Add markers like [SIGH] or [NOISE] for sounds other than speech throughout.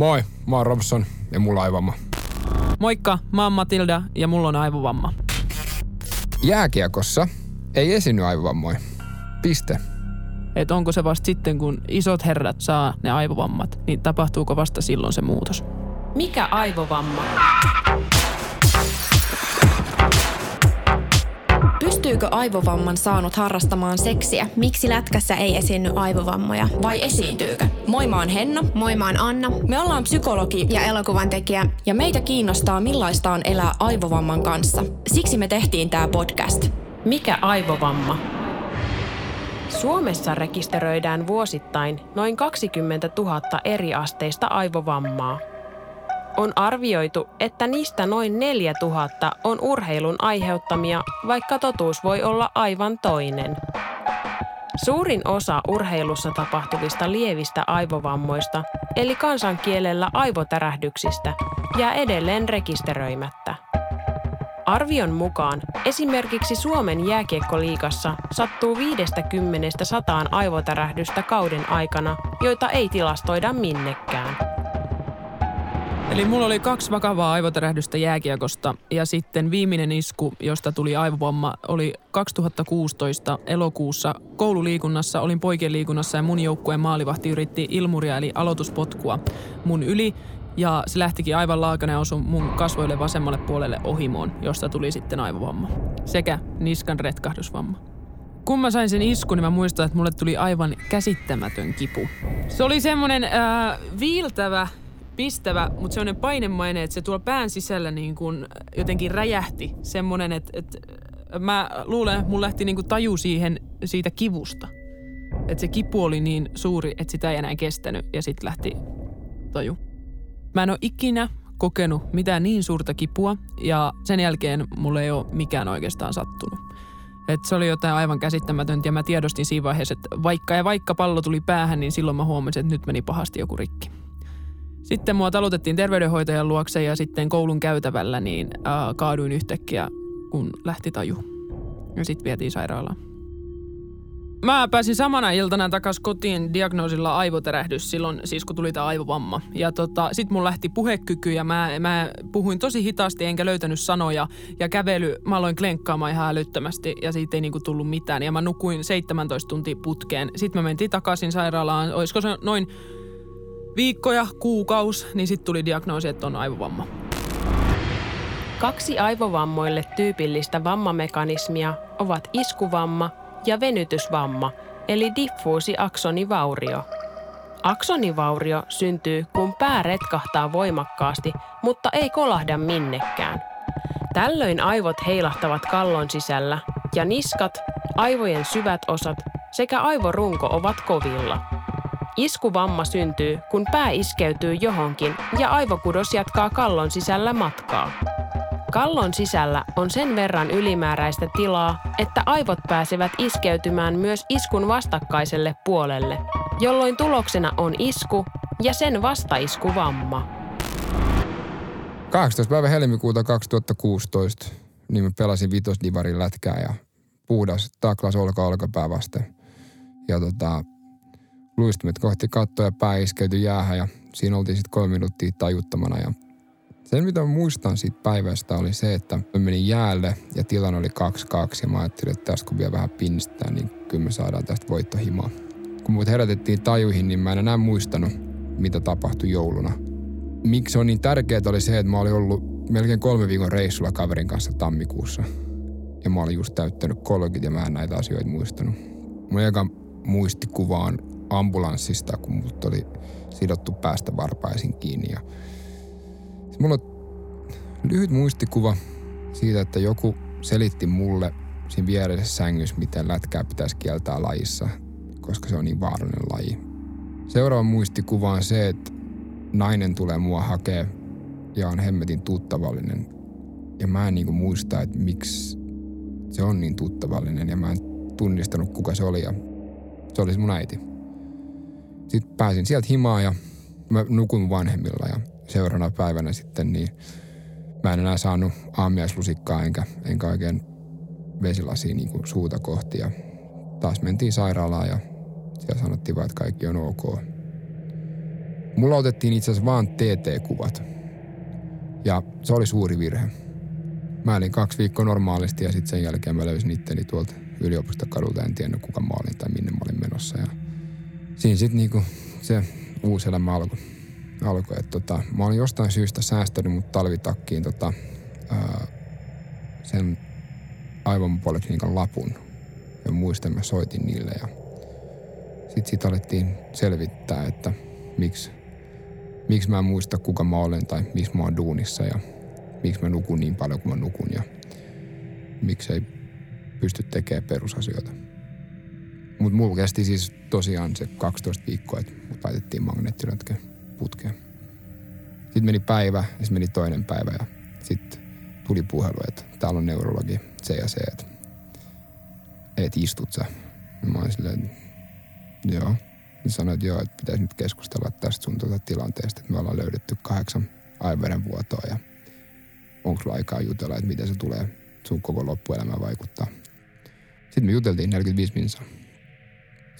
Moi, mä oon Robson ja mulla on aivovamma. Moikka, mä oon Matilda ja mulla on aivovamma. Jääkiekossa ei esiinny aivovammoja. Piste. Et onko se vasta sitten, kun isot herrat saa ne aivovammat, niin tapahtuuko vasta silloin se muutos? Mikä aivovamma? Pystyykö aivovamman saanut harrastamaan seksiä? Miksi lätkässä ei esiinny aivovammoja? Vai esiintyykö? Moi, mä oon Henna. Moi, mä oon Anna. Me ollaan psykologi ja elokuvan tekijä. Ja meitä kiinnostaa, millaista on elää aivovamman kanssa. Siksi me tehtiin tää podcast. Mikä aivovamma? Suomessa rekisteröidään vuosittain noin 20 000 eriasteista aivovammaa. On arvioitu, että niistä noin 4000 on urheilun aiheuttamia, vaikka totuus voi olla aivan toinen. Suurin osa urheilussa tapahtuvista lievistä aivovammoista, eli kansankielellä aivotärähdyksistä, jää edelleen rekisteröimättä. Arvion mukaan esimerkiksi Suomen jääkiekkoliigassa sattuu 50-100 aivotärähdystä kauden aikana, joita ei tilastoida minnekään. Eli mulla oli kaksi vakavaa aivotärähdystä jääkiekosta ja sitten viimeinen isku, josta tuli aivovamma, oli 2016 elokuussa koululiikunnassa. Olin poikien liikunnassa ja mun joukkueen maalivahti yritti ilmuria eli aloituspotkua mun yli ja se lähtikin aivan laakana ja osui mun kasvoille vasemmalle puolelle ohimoon, josta tuli sitten aivovamma. Sekä niskan retkahdusvamma. Kun mä sain sen iskun, niin mä muistan, että mulle tuli aivan käsittämätön kipu. Se oli semmonen äh, viiltävä, pistävä, mutta semmoinen painemainen, että se tuolla pään sisällä niin kuin jotenkin räjähti. Semmoinen, että, että mä luulen, mun lähti niin kuin taju siihen siitä kivusta. Että se kipu oli niin suuri, että sitä ei enää kestänyt ja sitten lähti taju. Mä en ole ikinä kokenut mitään niin suurta kipua ja sen jälkeen mulle ei ole mikään oikeastaan sattunut. Et se oli jotain aivan käsittämätöntä ja mä tiedostin siinä vaiheessa, että vaikka ja vaikka pallo tuli päähän, niin silloin mä huomasin, että nyt meni pahasti joku rikki. Sitten mua talutettiin terveydenhoitajan luokse ja sitten koulun käytävällä niin äh, kaaduin yhtäkkiä, kun lähti taju. Ja sitten vietiin sairaalaan. Mä pääsin samana iltana takas kotiin diagnoosilla aivoterähdys silloin, siis kun tuli tämä aivovamma. Ja tota, sit mun lähti puhekyky ja mä, mä puhuin tosi hitaasti enkä löytänyt sanoja. Ja kävely, mä aloin klenkkaamaan ihan älyttömästi ja siitä ei niinku tullut mitään. Ja mä nukuin 17 tuntia putkeen. Sitten mä mentiin takaisin sairaalaan, olisiko se noin viikkoja, kuukaus, niin sitten tuli diagnoosi, että on aivovamma. Kaksi aivovammoille tyypillistä vammamekanismia ovat iskuvamma ja venytysvamma, eli diffuusi aksonivaurio. Aksonivaurio syntyy, kun pää retkahtaa voimakkaasti, mutta ei kolahda minnekään. Tällöin aivot heilahtavat kallon sisällä ja niskat, aivojen syvät osat sekä aivorunko ovat kovilla. Iskuvamma syntyy, kun pää iskeytyy johonkin ja aivokudos jatkaa kallon sisällä matkaa. Kallon sisällä on sen verran ylimääräistä tilaa, että aivot pääsevät iskeytymään myös iskun vastakkaiselle puolelle, jolloin tuloksena on isku ja sen vastaiskuvamma. 18. päivä helmikuuta 2016 niin mä pelasin vitosdivarin lätkää ja puhdas taklas olka olkapää vasten. Ja tota, luistimet kohti kattoa ja pää iskeytyi jäähän ja siinä oltiin sitten kolme minuuttia tajuttamana ja sen, mitä muistan siitä päivästä, oli se, että mä menin jäälle ja tilanne oli 2-2 ja mä ajattelin, että tässä kun vielä vähän pinnistää, niin kyllä me saadaan tästä voittohimaa. Kun mut herätettiin tajuihin, niin mä en enää muistanut, mitä tapahtui jouluna. Miksi on niin tärkeää oli se, että mä olin ollut melkein kolme viikon reissulla kaverin kanssa tammikuussa. Ja mä olin just täyttänyt 30 ja mä en näitä asioita muistanut. Mun eka muistikuva on ambulanssista, kun mut oli sidottu päästä varpaisin kiinni ja Mulla on lyhyt muistikuva siitä, että joku selitti mulle siinä vieressä sängyssä, miten lätkää pitäisi kieltää lajissa, koska se on niin vaarallinen laji. Seuraava muistikuva on se, että nainen tulee mua hakea ja on hemmetin tuttavallinen. Ja mä en niinku muista, että miksi se on niin tuttavallinen ja mä en tunnistanut kuka se oli ja se olisi mun äiti. Sitten pääsin sieltä himaan ja mä nukun vanhemmilla ja seuraavana päivänä sitten, niin mä en enää saanut aamiaislusikkaa enkä, enkä oikein vesilasia niin kuin suuta kohti. Ja taas mentiin sairaalaan ja siellä sanottiin vaan, että kaikki on ok. Mulla otettiin itse asiassa vaan TT-kuvat. Ja se oli suuri virhe. Mä olin kaksi viikkoa normaalisti ja sitten sen jälkeen mä löysin itteni tuolta yliopistokadulta. En tiennyt kuka mä olin tai minne mä olin menossa. Ja siinä sitten niinku se uusi elämä alkoi. Alko, tota, mä olin jostain syystä säästänyt mut talvitakkiin tota, ää, sen aivopolikliinikan lapun. Ja muistan, mä soitin niille ja sitten siitä alettiin selvittää, että miksi, miksi mä en muista kuka mä olen tai miksi mä oon duunissa ja miksi mä nukun niin paljon kuin mä nukun ja miksi ei pysty tekemään perusasioita. Mutta mulla kesti siis tosiaan se 12 viikkoa, että mut laitettiin magneettiröntgen putkeen. Sitten meni päivä sitten meni toinen päivä ja sitten tuli puhelu, että täällä on neurologi se ja se, että et istut sä. Mä olin silleen, joo. Niin sanoin, että joo, että pitäisi nyt keskustella tästä sun tuota tilanteesta, että me ollaan löydetty kahdeksan aivoverenvuotoa ja onko sulla aikaa jutella, että miten se tulee sun koko loppuelämään vaikuttaa. Sitten me juteltiin 45 minsaa.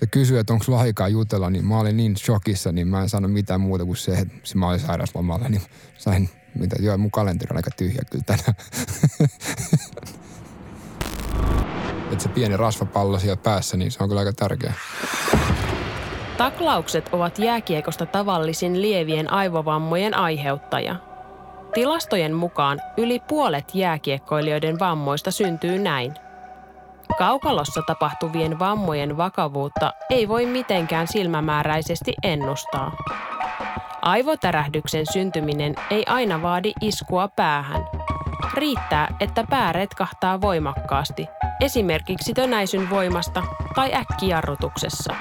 Se kysyi, että onko sulla aikaa jutella, niin mä olin niin shokissa, niin mä en sano mitään muuta kuin se, että mä olin sairauslomalla, niin sain, mitä, joo, mun kalenteri on aika tyhjä kyllä tänään. [LAUGHS] että se pieni rasvapallo siellä päässä, niin se on kyllä aika tärkeä. Taklaukset ovat jääkiekosta tavallisin lievien aivovammojen aiheuttaja. Tilastojen mukaan yli puolet jääkiekkoilijoiden vammoista syntyy näin. Kaukalossa tapahtuvien vammojen vakavuutta ei voi mitenkään silmämääräisesti ennustaa. Aivotärähdyksen syntyminen ei aina vaadi iskua päähän. Riittää, että pää retkahtaa voimakkaasti, esimerkiksi tönäisyn voimasta tai äkkijarrutuksessa.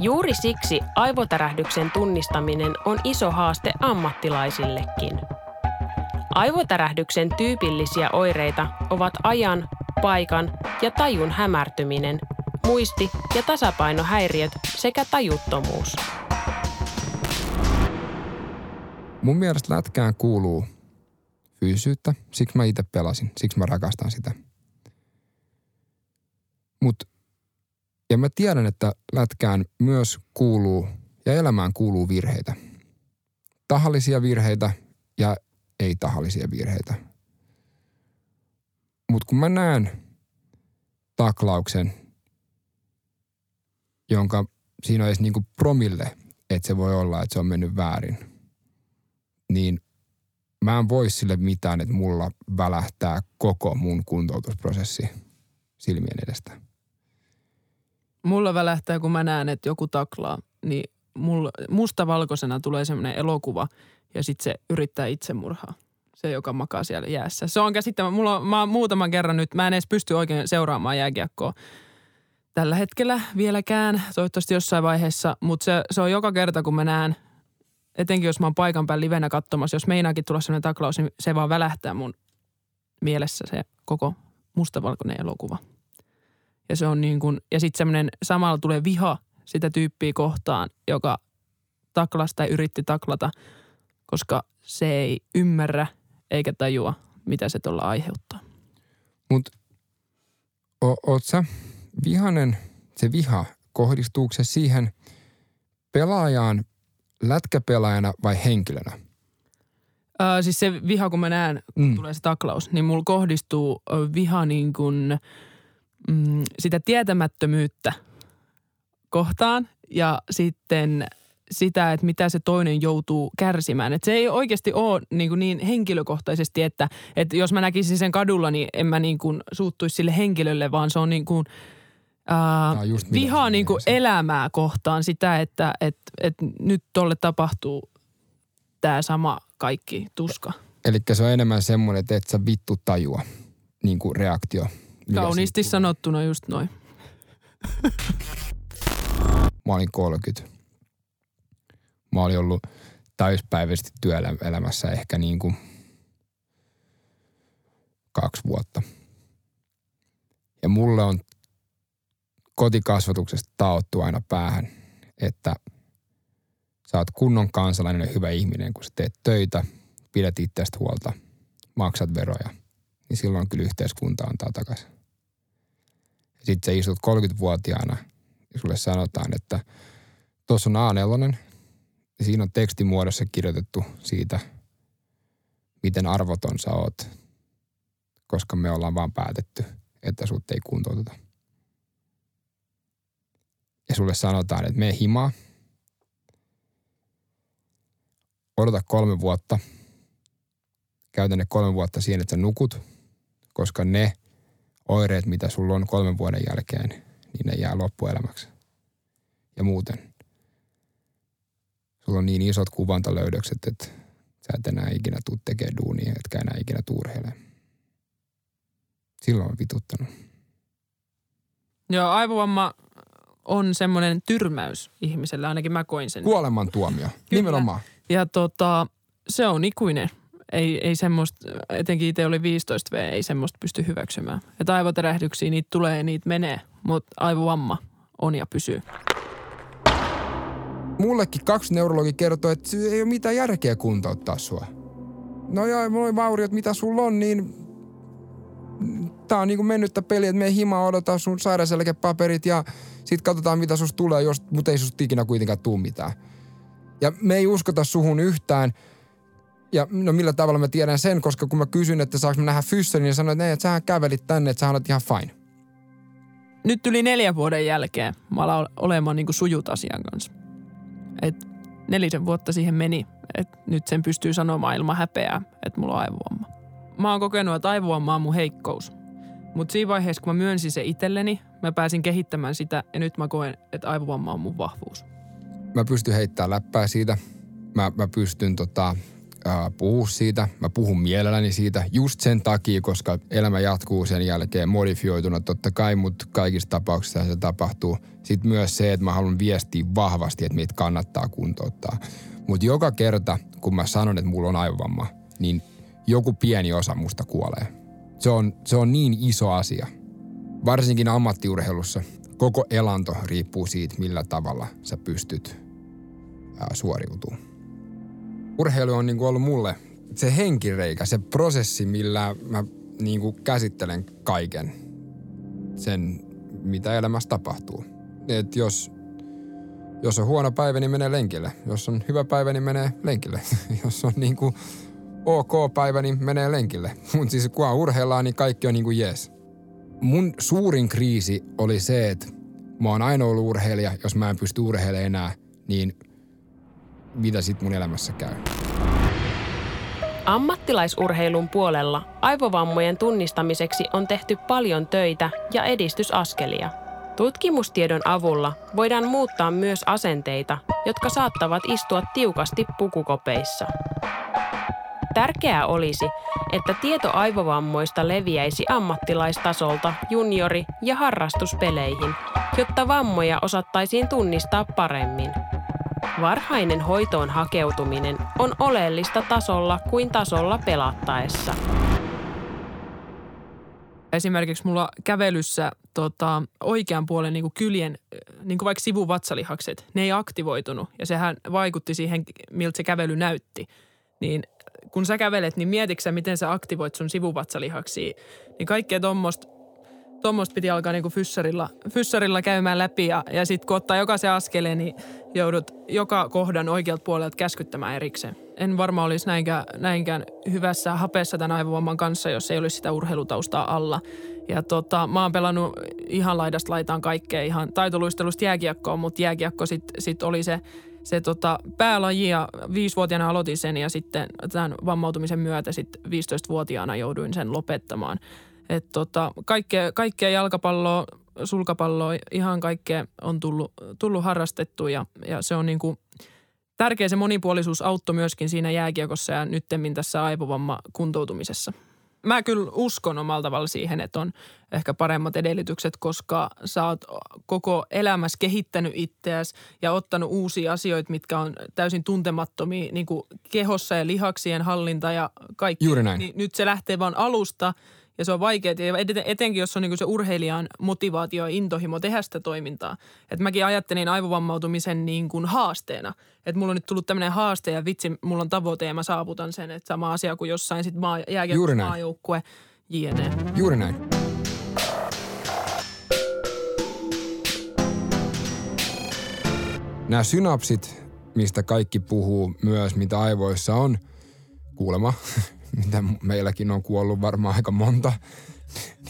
Juuri siksi aivotärähdyksen tunnistaminen on iso haaste ammattilaisillekin. Aivotärähdyksen tyypillisiä oireita ovat ajan, paikan ja tajun hämärtyminen, muisti- ja tasapainohäiriöt sekä tajuttomuus. Mun mielestä lätkään kuuluu fyysyyttä, siksi mä itse pelasin, siksi mä rakastan sitä. Mut, ja mä tiedän, että lätkään myös kuuluu ja elämään kuuluu virheitä. Tahallisia virheitä ja ei-tahallisia virheitä. Mutta kun mä näen taklauksen, jonka siinä on edes niinku promille, että se voi olla, että se on mennyt väärin, niin mä en voi sille mitään, että mulla välähtää koko mun kuntoutusprosessi silmien edestä. Mulla välähtää, kun mä näen, että joku taklaa, niin mulla, mustavalkoisena tulee semmoinen elokuva ja sitten se yrittää itsemurhaa. Se, joka makaa siellä jäässä. Se on käsittämä. Mulla on, mä oon muutaman kerran nyt, mä en edes pysty oikein seuraamaan jääkiekkoa tällä hetkellä vieläkään, toivottavasti jossain vaiheessa, mutta se, se on joka kerta, kun mä näen, etenkin jos mä oon paikan päällä livenä katsomassa, jos meinaakin tulla sellainen taklaus, niin se vaan välähtää mun mielessä se koko mustavalkoinen elokuva. Ja se on niin kuin, ja sitten semmoinen samalla tulee viha sitä tyyppiä kohtaan, joka taklasta tai yritti taklata, koska se ei ymmärrä eikä tajua, mitä se tuolla aiheuttaa. Mutta oot sä vihanen, se viha, kohdistuuko se siihen pelaajaan lätkäpelaajana vai henkilönä? Ää, siis se viha, kun mä näen, kun mm. tulee se taklaus, niin mulla kohdistuu viha niin kuin, mm, sitä tietämättömyyttä kohtaan ja sitten sitä, että mitä se toinen joutuu kärsimään. Että se ei oikeasti ole niin, kuin niin henkilökohtaisesti, että, että jos mä näkisin sen kadulla, niin en mä niin kuin suuttuisi sille henkilölle, vaan se on niin kuin, ää, vihaa niin kuin elämää kohtaan sitä, että et, et nyt tolle tapahtuu tämä sama kaikki tuska. Eli se on enemmän semmoinen, että et sä vittu tajua niin kuin reaktio. Kauniisti sanottuna just noin. Mä olin 30 mä olin ollut täyspäiväisesti työelämässä ehkä niin kuin kaksi vuotta. Ja mulle on kotikasvatuksesta taottu aina päähän, että sä oot kunnon kansalainen ja hyvä ihminen, kun sä teet töitä, pidät itsestä huolta, maksat veroja, niin silloin kyllä yhteiskunta antaa takaisin. Sitten sä istut 30-vuotiaana ja sulle sanotaan, että tuossa on A4, Ja siinä on tekstimuodossa kirjoitettu siitä, miten arvoton sä oot, koska me ollaan vaan päätetty, että sut ei kuntouteta. Ja sulle sanotaan, että me himaa, odota kolme vuotta, käytä ne kolme vuotta siihen, että sä nukut, koska ne oireet, mitä sulla on kolmen vuoden jälkeen, niin ne jää loppuelämäksi. Ja muuten. Sulla on niin isot kuvantalöydökset, että sä et enää ikinä tuu tekemään duunia, etkä enää ikinä tuurheilemaan. Silloin on vituttanut. Joo, aivovamma on semmoinen tyrmäys ihmiselle, ainakin mä koin sen. Kuoleman tuomio, nimenomaan. Ja tota, se on ikuinen. Ei, ei semmoista, etenkin itse oli 15 V, ei semmoista pysty hyväksymään. Että aivoterähdyksiä, niitä tulee ja niitä menee, mutta aivovamma on ja pysyy. Mullekin kaksi neurologi kertoi, että ei ole mitään järkeä kuntouttaa sua. No joo, mulla vauriot, mitä sulla on, niin tää on niinku mennyttä peliä, että me hima odota sun sairauseläkepaperit ja sit katsotaan mitä sus tulee, jos, mutta ei susta ikinä kuitenkaan tuu mitään. Ja me ei uskota suhun yhtään. Ja no millä tavalla mä tiedän sen, koska kun mä kysyn, että saaks mä nähdä fysserin, niin sanoin, että, että sähän kävelit tänne, että sä olet ihan fine. Nyt yli neljän vuoden jälkeen mä alan olemaan niin sujut asian kanssa. Et nelisen vuotta siihen meni, että nyt sen pystyy sanomaan ilman häpeää, että mulla on aivovamma. Mä oon kokenut, että aivovamma on mun heikkous. Mutta siinä vaiheessa, kun mä myönsin se itselleni, mä pääsin kehittämään sitä ja nyt mä koen, että aivovamma on mun vahvuus. Mä pystyn heittämään läppää siitä. Mä, mä pystyn tota, äh, puhua siitä. Mä puhun mielelläni siitä just sen takia, koska elämä jatkuu sen jälkeen modifioituna totta kai, mutta kaikissa tapauksissa se tapahtuu. Sitten myös se, että mä haluan viestiä vahvasti, että meitä kannattaa kuntouttaa. Mutta joka kerta, kun mä sanon, että mulla on aivovamma, niin joku pieni osa musta kuolee. Se on, se on niin iso asia. Varsinkin ammattiurheilussa. Koko elanto riippuu siitä, millä tavalla sä pystyt ää, suoriutumaan. Urheilu on niin kuin ollut mulle se henkireikä, se prosessi, millä mä niin kuin käsittelen kaiken sen, mitä elämässä tapahtuu. Et jos, jos on huono päivä, niin menee lenkille. Jos on hyvä päivä, niin menee lenkille. [LAUGHS] jos on niin kuin ok päivä, niin menee lenkille. Mutta siis kun urheillaan, niin kaikki on niin kuin jees. Mun suurin kriisi oli se, että mä oon aina ollut urheilija. Jos mä en pysty urheilemaan enää, niin mitä sit mun elämässä käy? Ammattilaisurheilun puolella aivovammojen tunnistamiseksi on tehty paljon töitä ja edistysaskelia. Tutkimustiedon avulla voidaan muuttaa myös asenteita, jotka saattavat istua tiukasti pukukopeissa. Tärkeää olisi, että tieto aivovammoista leviäisi ammattilaistasolta juniori- ja harrastuspeleihin, jotta vammoja osattaisiin tunnistaa paremmin. Varhainen hoitoon hakeutuminen on oleellista tasolla kuin tasolla pelattaessa. Esimerkiksi mulla kävelyssä tota, oikean puolen niin kuin kyljen, niin kuin vaikka sivuvatsalihakset, ne ei aktivoitunut. Ja sehän vaikutti siihen, miltä se kävely näytti. Niin kun sä kävelet, niin mietitkö miten sä aktivoit sun sivuvatsalihaksia. Niin kaikkea tuommoista tuommoista piti alkaa niinku fyssarilla, fyssarilla käymään läpi ja, ja sitten kun ottaa jokaisen askeleen, niin joudut joka kohdan oikealta puolelta käskyttämään erikseen. En varmaan olisi näinkään, näinkään hyvässä hapeessa tämän aivovamman kanssa, jos ei olisi sitä urheilutaustaa alla. Ja tota, mä oon pelannut ihan laidasta laitaan kaikkea, ihan taitoluistelusta jääkiekkoon, mutta jääkiekko sitten sit oli se, se tota, päälaji ja viisivuotiaana aloitin sen ja sitten tämän vammautumisen myötä sitten 15-vuotiaana jouduin sen lopettamaan. Et tota, kaikkea, kaikkea jalkapalloa, sulkapalloa, ihan kaikkea on tullut, tullut harrastettu ja, ja se on niinku tärkeä se monipuolisuus auttoi myöskin siinä jääkiekossa ja nyttemmin tässä aivovamma kuntoutumisessa. Mä kyllä uskon omalla tavalla siihen, että on ehkä paremmat edellytykset, koska sä oot koko elämässä kehittänyt itseäsi ja ottanut uusia asioita, mitkä on täysin tuntemattomia, niin kuin kehossa ja lihaksien hallinta ja kaikki. Juuri näin. Niin nyt se lähtee vaan alusta – ja se on vaikeaa, ja etenkin jos on niin se urheilijan motivaatio ja intohimo tehdä sitä toimintaa. Et mäkin ajattelin aivovammautumisen niin kuin haasteena. Että mulla on nyt tullut tämmöinen haaste ja vitsi, mulla on tavoite ja mä saavutan sen. Että sama asia kuin jossain sitten maa, maajoukkue, jne. Juuri näin. Nämä synapsit mistä kaikki puhuu myös, mitä aivoissa on, kuulema, [LAUGHS] mitä meilläkin on kuollut varmaan aika monta,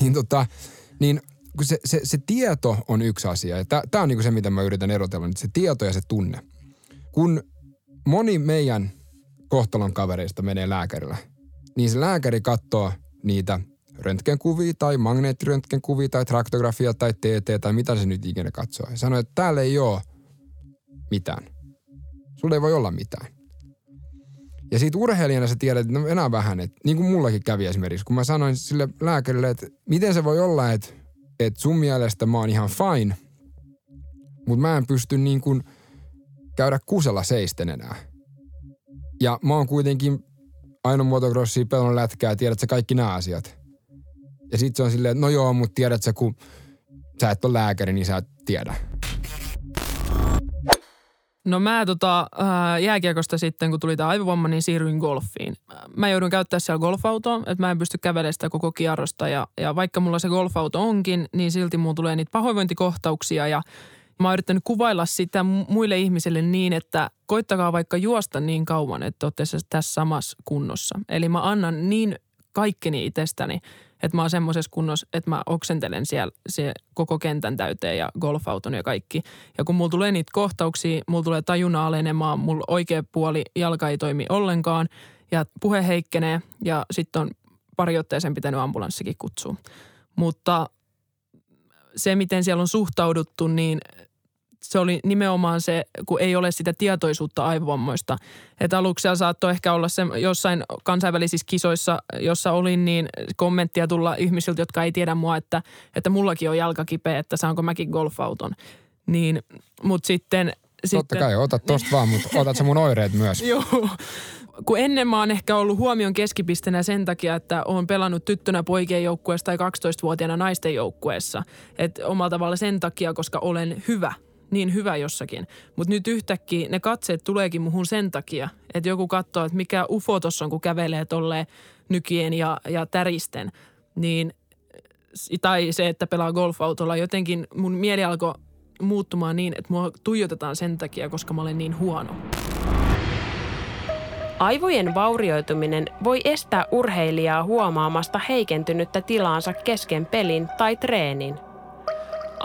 niin, tota, niin kun se, se, se tieto on yksi asia. Ja tämä on niinku se, mitä mä yritän erotella, että se tieto ja se tunne. Kun moni meidän kohtalon kavereista menee lääkärillä, niin se lääkäri katsoo niitä röntgenkuvia tai magneettiröntgenkuvia tai traktografia tai TT tai mitä se nyt ikinä katsoo. Ja sanoo, että täällä ei ole mitään. Sulla ei voi olla mitään. Ja siitä urheilijana sä tiedät, että no enää vähän, että niin kuin mullakin kävi esimerkiksi, kun mä sanoin sille lääkärille, että miten se voi olla, että, että sun mielestä mä oon ihan fine, mutta mä en pysty niin kuin käydä kusella seisten enää. Ja mä oon kuitenkin aina motocrossia, pelon lätkää, tiedät sä kaikki nämä asiat. Ja sit se on silleen, että no joo, mutta tiedät sä, kun sä et ole lääkäri, niin sä et tiedä. No mä tota, ää, jääkiekosta sitten, kun tuli tämä aivovamma, niin siirryin golfiin. Mä joudun käyttää siellä golfautoa, että mä en pysty kävelemään sitä koko kierrosta. Ja, ja vaikka mulla se golfauto onkin, niin silti mulla tulee niitä pahoinvointikohtauksia ja mä oon yrittänyt kuvailla sitä muille ihmisille niin, että koittakaa vaikka juosta niin kauan, että olette tässä samassa kunnossa. Eli mä annan niin kaikkeni itsestäni, että mä oon semmoisessa kunnossa, että mä oksentelen siellä se koko kentän täyteen ja golfauton ja kaikki. Ja kun mulla tulee niitä kohtauksia, mulla tulee tajuna alenemaan, mulla oikea puoli jalka ei toimi ollenkaan ja puhe heikkenee ja sitten on pari otteeseen pitänyt ambulanssikin kutsua. Mutta se, miten siellä on suhtauduttu, niin se oli nimenomaan se, kun ei ole sitä tietoisuutta aivovammoista. Että aluksi saattoi ehkä olla se jossain kansainvälisissä kisoissa, jossa olin, niin kommenttia tulla ihmisiltä, jotka ei tiedä mua, että, että mullakin on jalka kipeä, että saanko mäkin golfauton. Niin, mutta sitten... Totta sitten, kai, ota tosta vaan, mutta otat sä mun oireet myös. [LAUGHS] Joo, kun ennen mä oon ehkä ollut huomion keskipisteenä sen takia, että oon pelannut tyttönä poikien joukkueessa tai 12-vuotiaana naisten joukkueessa. Että omalla tavalla sen takia, koska olen hyvä – niin hyvä jossakin. Mutta nyt yhtäkkiä ne katseet tuleekin muhun sen takia, että joku katsoo, että mikä ufo tuossa on, kun kävelee tolleen nykien ja, ja täristen. Niin, tai se, että pelaa golfautolla. Jotenkin mun mieli alkoi muuttumaan niin, että mua tuijotetaan sen takia, koska mä olen niin huono. Aivojen vaurioituminen voi estää urheilijaa huomaamasta heikentynyttä tilaansa kesken pelin tai treenin –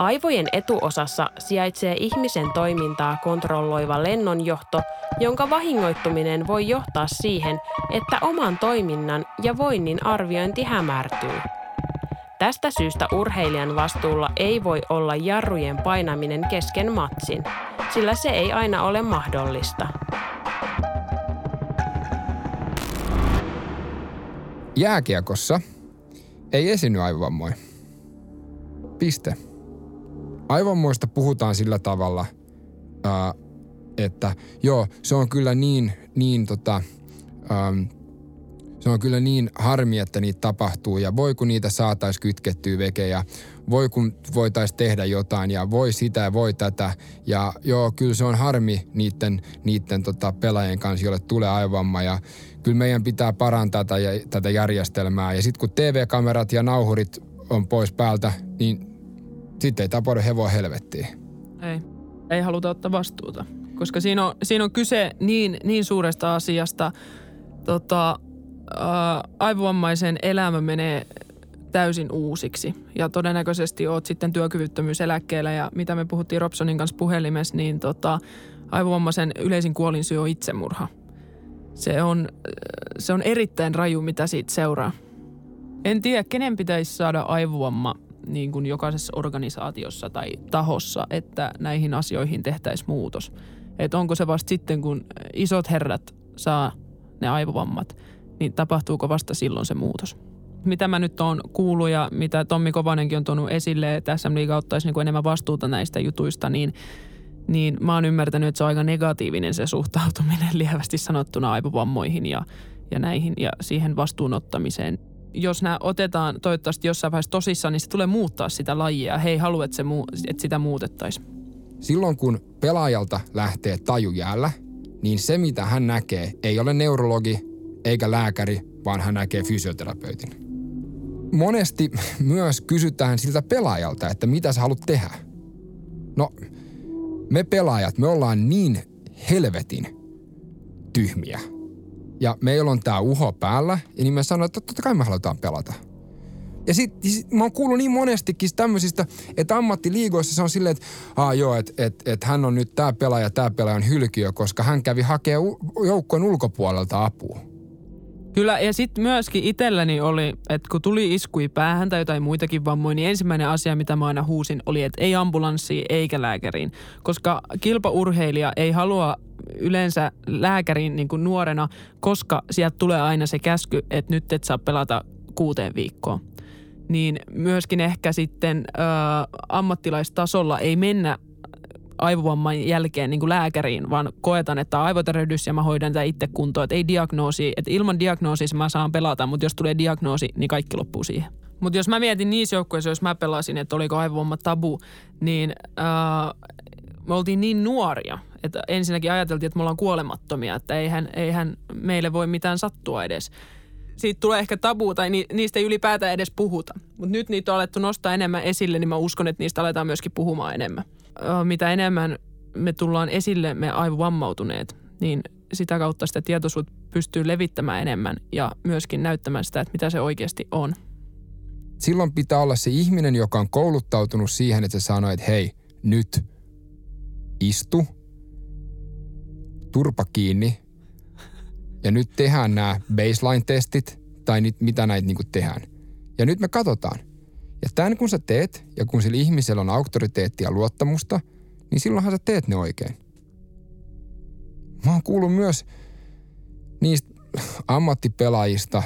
Aivojen etuosassa sijaitsee ihmisen toimintaa kontrolloiva lennonjohto, jonka vahingoittuminen voi johtaa siihen, että oman toiminnan ja voinnin arviointi hämärtyy. Tästä syystä urheilijan vastuulla ei voi olla jarrujen painaminen kesken matsin, sillä se ei aina ole mahdollista. Jääkiekossa ei esiinny aivovammoja. Piste aivonmuista puhutaan sillä tavalla, ää, että joo, se on kyllä niin, niin tota, äm, se on kyllä niin harmi, että niitä tapahtuu ja voi kun niitä saataisiin kytkettyä veke ja voi kun voitaisiin tehdä jotain ja voi sitä ja voi tätä. Ja joo, kyllä se on harmi niiden, niiden tota pelaajien kanssa, joille tulee aivovamma ja kyllä meidän pitää parantaa tätä, tätä järjestelmää. Ja sitten kun TV-kamerat ja nauhurit on pois päältä, niin sitten ei tapahdu hevoa helvettiin. Ei. Ei haluta ottaa vastuuta. Koska siinä on, siinä on kyse niin, niin suuresta asiasta. Tota, ää, aivovammaisen elämä menee täysin uusiksi. Ja todennäköisesti oot sitten työkyvyttömyyseläkkeellä ja mitä me puhuttiin Robsonin kanssa puhelimessa, niin tota, aivovammaisen yleisin kuolinsyy on itsemurha. Se on, se on erittäin raju, mitä siitä seuraa. En tiedä, kenen pitäisi saada aivovamma niin kuin jokaisessa organisaatiossa tai tahossa, että näihin asioihin tehtäisiin muutos. Että onko se vasta sitten, kun isot herrat saa ne aivovammat, niin tapahtuuko vasta silloin se muutos? Mitä mä nyt oon kuullut ja mitä Tommi Kovanenkin on tuonut esille, että SM ottaisi niin kuin enemmän vastuuta näistä jutuista, niin, niin mä oon ymmärtänyt, että se on aika negatiivinen se suhtautuminen [LAUGHS] lievästi sanottuna aivovammoihin ja, ja näihin ja siihen vastuunottamiseen jos nämä otetaan toivottavasti jossain vaiheessa tosissaan, niin se tulee muuttaa sitä lajia. He ei halua, että, se muu, että sitä muutettaisiin. Silloin kun pelaajalta lähtee taju jäällä, niin se mitä hän näkee ei ole neurologi eikä lääkäri, vaan hän näkee fysioterapeutin. Monesti myös kysytään siltä pelaajalta, että mitä sä haluat tehdä. No, me pelaajat, me ollaan niin helvetin tyhmiä. Ja meillä on tää uho päällä, ja niin me sanoin, että totta kai me halutaan pelata. Ja sitten sit, mä oon kuullut niin monestikin tämmöisistä, että ammattiliigoissa se on silleen, että Aa, joo, että et, et hän on nyt tämä pelaaja, tämä pelaaja on hylkiö, koska hän kävi hakemaan joukkueen ulkopuolelta apua. Kyllä, ja sitten myöskin itselläni oli, että kun tuli iskui päähän tai jotain muitakin vammoja, niin ensimmäinen asia, mitä mä aina huusin, oli, että ei ambulanssiin eikä lääkäriin. Koska kilpaurheilija ei halua yleensä lääkäriin niin kuin nuorena, koska sieltä tulee aina se käsky, että nyt et saa pelata kuuteen viikkoon. Niin myöskin ehkä sitten ö, ammattilaistasolla ei mennä aivovamman jälkeen niin kuin lääkäriin, vaan koetan, että aivotärehdys ja mä hoidan tätä itse kuntoon. Että ei diagnoosi, että ilman diagnoosia mä saan pelata, mutta jos tulee diagnoosi, niin kaikki loppuu siihen. Mutta jos mä mietin niissä joukkueissa, jos mä pelasin, että oliko aivovamma tabu, niin äh, me oltiin niin nuoria, että ensinnäkin ajateltiin, että me ollaan kuolemattomia, että eihän, eihän meille voi mitään sattua edes. Siitä tulee ehkä tabu tai ni, niistä ei ylipäätään edes puhuta. Mutta nyt niitä on alettu nostaa enemmän esille, niin mä uskon, että niistä aletaan myöskin puhumaan enemmän mitä enemmän me tullaan esille, me aivovammautuneet, niin sitä kautta sitä tietoisuutta pystyy levittämään enemmän ja myöskin näyttämään sitä, että mitä se oikeasti on. Silloin pitää olla se ihminen, joka on kouluttautunut siihen, että se sanoo, että hei, nyt istu, turpa kiinni ja nyt tehdään nämä baseline-testit tai mitä näitä niin tehdään. Ja nyt me katsotaan. Ja tämän kun sä teet, ja kun sillä ihmisellä on auktoriteettia ja luottamusta, niin silloinhan sä teet ne oikein. Mä oon kuullut myös niistä ammattipelaajista,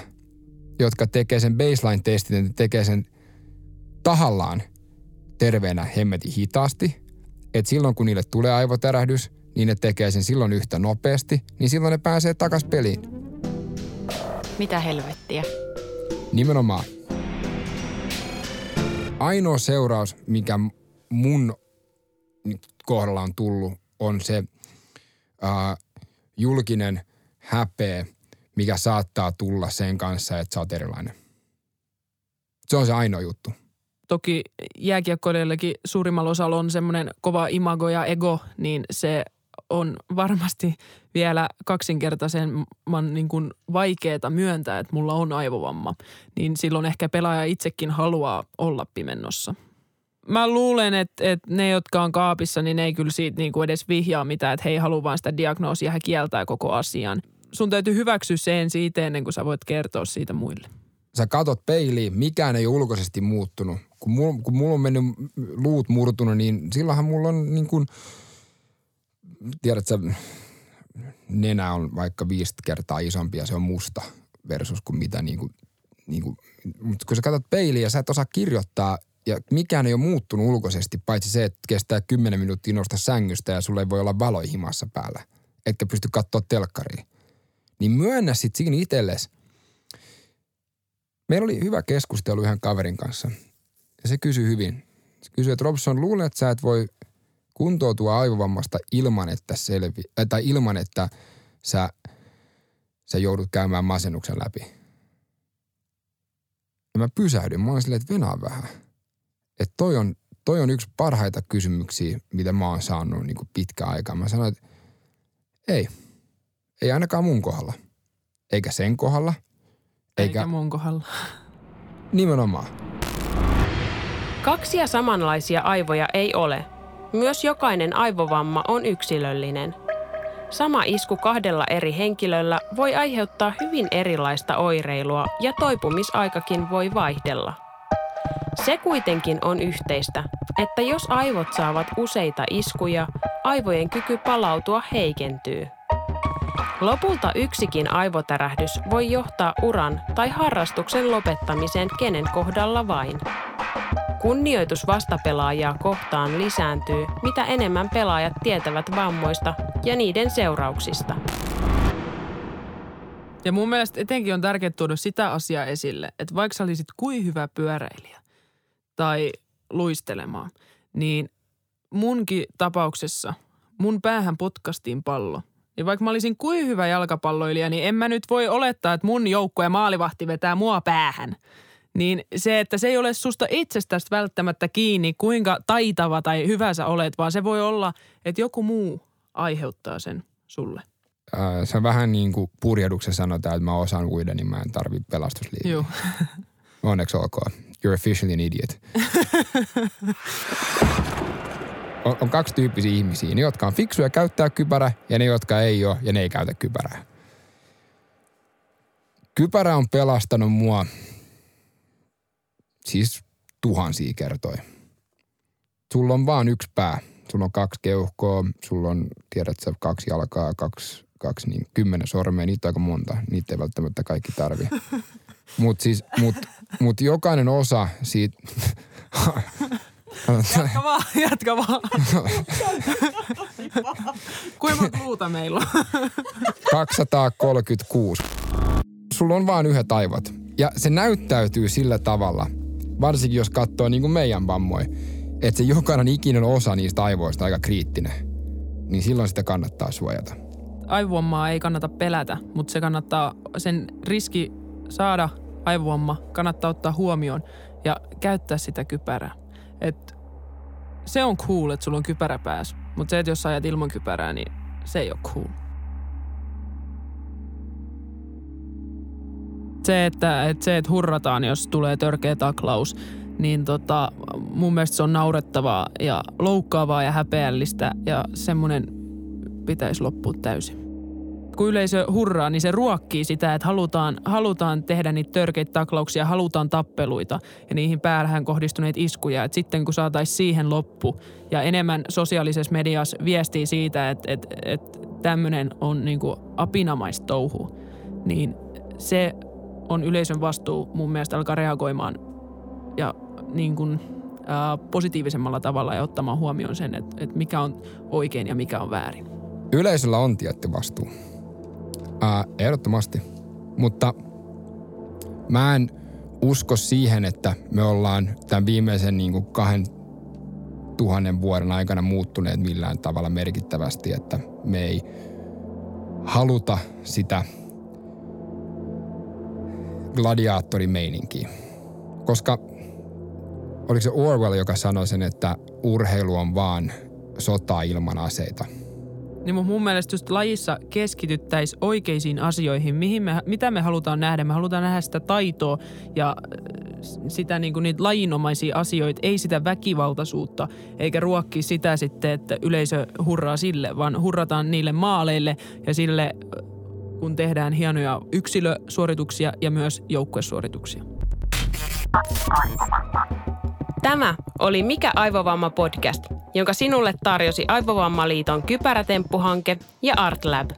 jotka tekee sen baseline-testin, että tekee sen tahallaan terveenä hemmetin hitaasti. Että silloin kun niille tulee aivotärähdys, niin ne tekee sen silloin yhtä nopeasti, niin silloin ne pääsee takas peliin. Mitä helvettiä? Nimenomaan ainoa seuraus, mikä mun kohdalla on tullut, on se ää, julkinen häpeä, mikä saattaa tulla sen kanssa, että sä oot erilainen. Se on se ainoa juttu. Toki jääkiekkoilijallekin suurimmalla osalla on semmoinen kova imago ja ego, niin se on varmasti vielä kaksinkertaisemman niin kuin vaikeaa myöntää, että mulla on aivovamma. Niin silloin ehkä pelaaja itsekin haluaa olla pimennossa. Mä luulen, että, että ne, jotka on kaapissa, niin ne ei kyllä siitä niin kuin edes vihjaa mitään, että he ei halua vaan sitä diagnoosia, he kieltää koko asian. Sun täytyy hyväksyä sen siitä ennen kuin sä voit kertoa siitä muille. Sä katot peiliin, mikään ei ole ulkoisesti muuttunut. Kun mulla, kun mulla on mennyt luut murtunut, niin silloinhan mulla on niin kuin – tiedätkö, nenä on vaikka viisi kertaa isompi ja se on musta versus kuin mitä niin kuin, niin kuin, mutta kun sä katsot peiliä sä et osaa kirjoittaa ja mikään ei ole muuttunut ulkoisesti, paitsi se, että kestää 10 minuuttia nostaa sängystä ja sulle ei voi olla valoihimassa päällä, etkä pysty katsoa telkkariin. Niin myönnä sit siinä itsellesi. Meillä oli hyvä keskustelu yhden kaverin kanssa ja se kysyi hyvin. Se kysyi, että Robson, luulen, että sä et voi kuntoutua aivovammasta ilman, että selvi, äh, tai ilman, että sä, sä joudut käymään masennuksen läpi. Ja mä pysähdyn. Mä oon silleen, että venaa vähän. Että toi on, toi on yksi parhaita kysymyksiä, mitä mä oon saanut niin pitkä aikaa. Mä sanoin, että ei. Ei ainakaan mun kohdalla. Eikä sen kohdalla. Eikä, eikä mun kohdalla. Nimenomaan. Kaksia samanlaisia aivoja ei ole – myös jokainen aivovamma on yksilöllinen. Sama isku kahdella eri henkilöllä voi aiheuttaa hyvin erilaista oireilua ja toipumisaikakin voi vaihdella. Se kuitenkin on yhteistä, että jos aivot saavat useita iskuja, aivojen kyky palautua heikentyy. Lopulta yksikin aivotärähdys voi johtaa uran tai harrastuksen lopettamiseen kenen kohdalla vain. Kunnioitus vastapelaajaa kohtaan lisääntyy, mitä enemmän pelaajat tietävät vammoista ja niiden seurauksista. Ja mun mielestä etenkin on tärkeää tuoda sitä asiaa esille, että vaikka sä olisit kuin hyvä pyöräilijä tai luistelemaan, niin munkin tapauksessa mun päähän potkastiin pallo. Ja vaikka mä olisin kuin hyvä jalkapalloilija, niin en mä nyt voi olettaa, että mun joukko ja maalivahti vetää mua päähän – niin se, että se ei ole susta itsestäsi välttämättä kiinni, kuinka taitava tai hyvä sä olet, vaan se voi olla, että joku muu aiheuttaa sen sulle? Ää, se on vähän niin kuin purjehduksen sanotaan, että mä osaan uida, niin mä en tarvi pelastusliivaa. Joo. [LAUGHS] Onneksi olkoon. You're officially an idiot. [LAUGHS] on, on kaksi tyyppisiä ihmisiä. Ne, jotka on fiksuja käyttää kypärä ja ne, jotka ei ole ja ne ei käytä kypärää. Kypärä on pelastanut mua siis tuhansia kertoja. Sulla on vaan yksi pää. Sulla on kaksi keuhkoa, sulla on, tiedät sä, kaksi jalkaa, kaksi, kaksi niin kymmenen sormea. Niitä aika monta. Niitä ei välttämättä kaikki tarvi. [LAUGHS] Mutta siis, mut, mut jokainen osa siitä... [LAUGHS] Jatka vaan, jatka vaan. [LAUGHS] Kuinka monta luuta meillä on? 236. Sulla on vaan yhdet aivot. Ja se näyttäytyy sillä tavalla, varsinkin jos katsoo niin kuin meidän vammoja, että se jokainen ikinen osa niistä aivoista aika kriittinen. Niin silloin sitä kannattaa suojata. Aivovammaa ei kannata pelätä, mutta se kannattaa, sen riski saada aivovamma kannattaa ottaa huomioon ja käyttää sitä kypärää. Et se on cool, että sulla on kypärä päässä, mutta se, että jos sä ajat ilman kypärää, niin se ei ole cool. Se, että, että se, että hurrataan, jos tulee törkeä taklaus, niin tota, mun mielestä se on naurettavaa ja loukkaavaa ja häpeällistä ja semmoinen pitäisi loppua täysin. Kun yleisö hurraa, niin se ruokkii sitä, että halutaan, halutaan tehdä niitä törkeitä taklauksia, halutaan tappeluita ja niihin päähän kohdistuneita iskuja. Et sitten kun saataisiin siihen loppu ja enemmän sosiaalisessa mediassa viestii siitä, että, että, että tämmöinen on niin kuin apinamaista touhu, niin se on yleisön vastuu mun mielestä alkaa reagoimaan ja niin kuin, ää, positiivisemmalla tavalla ja ottamaan huomioon sen, että, että mikä on oikein ja mikä on väärin. Yleisöllä on tietty vastuu. Ää, ehdottomasti. Mutta mä en usko siihen, että me ollaan tämän viimeisen niin kuin kahden tuhannen vuoden aikana muuttuneet millään tavalla merkittävästi, että me ei haluta sitä gladiaattorimeininkiä. Koska oliko se Orwell, joka sanoi sen, että urheilu on vaan sota ilman aseita. Niin mun mielestä just lajissa keskityttäisiin oikeisiin asioihin, mihin me, mitä me halutaan nähdä. Me halutaan nähdä sitä taitoa ja äh, sitä niin kuin niitä lajinomaisia asioita, ei sitä väkivaltaisuutta, eikä ruokki sitä sitten, että yleisö hurraa sille, vaan hurrataan niille maaleille ja sille, äh, kun tehdään hienoja yksilösuorituksia ja myös joukkuesuorituksia. Tämä oli Mikä aivovamma podcast, jonka sinulle tarjosi Aivovammaliiton Kypärätemppuhanke ja ArtLab.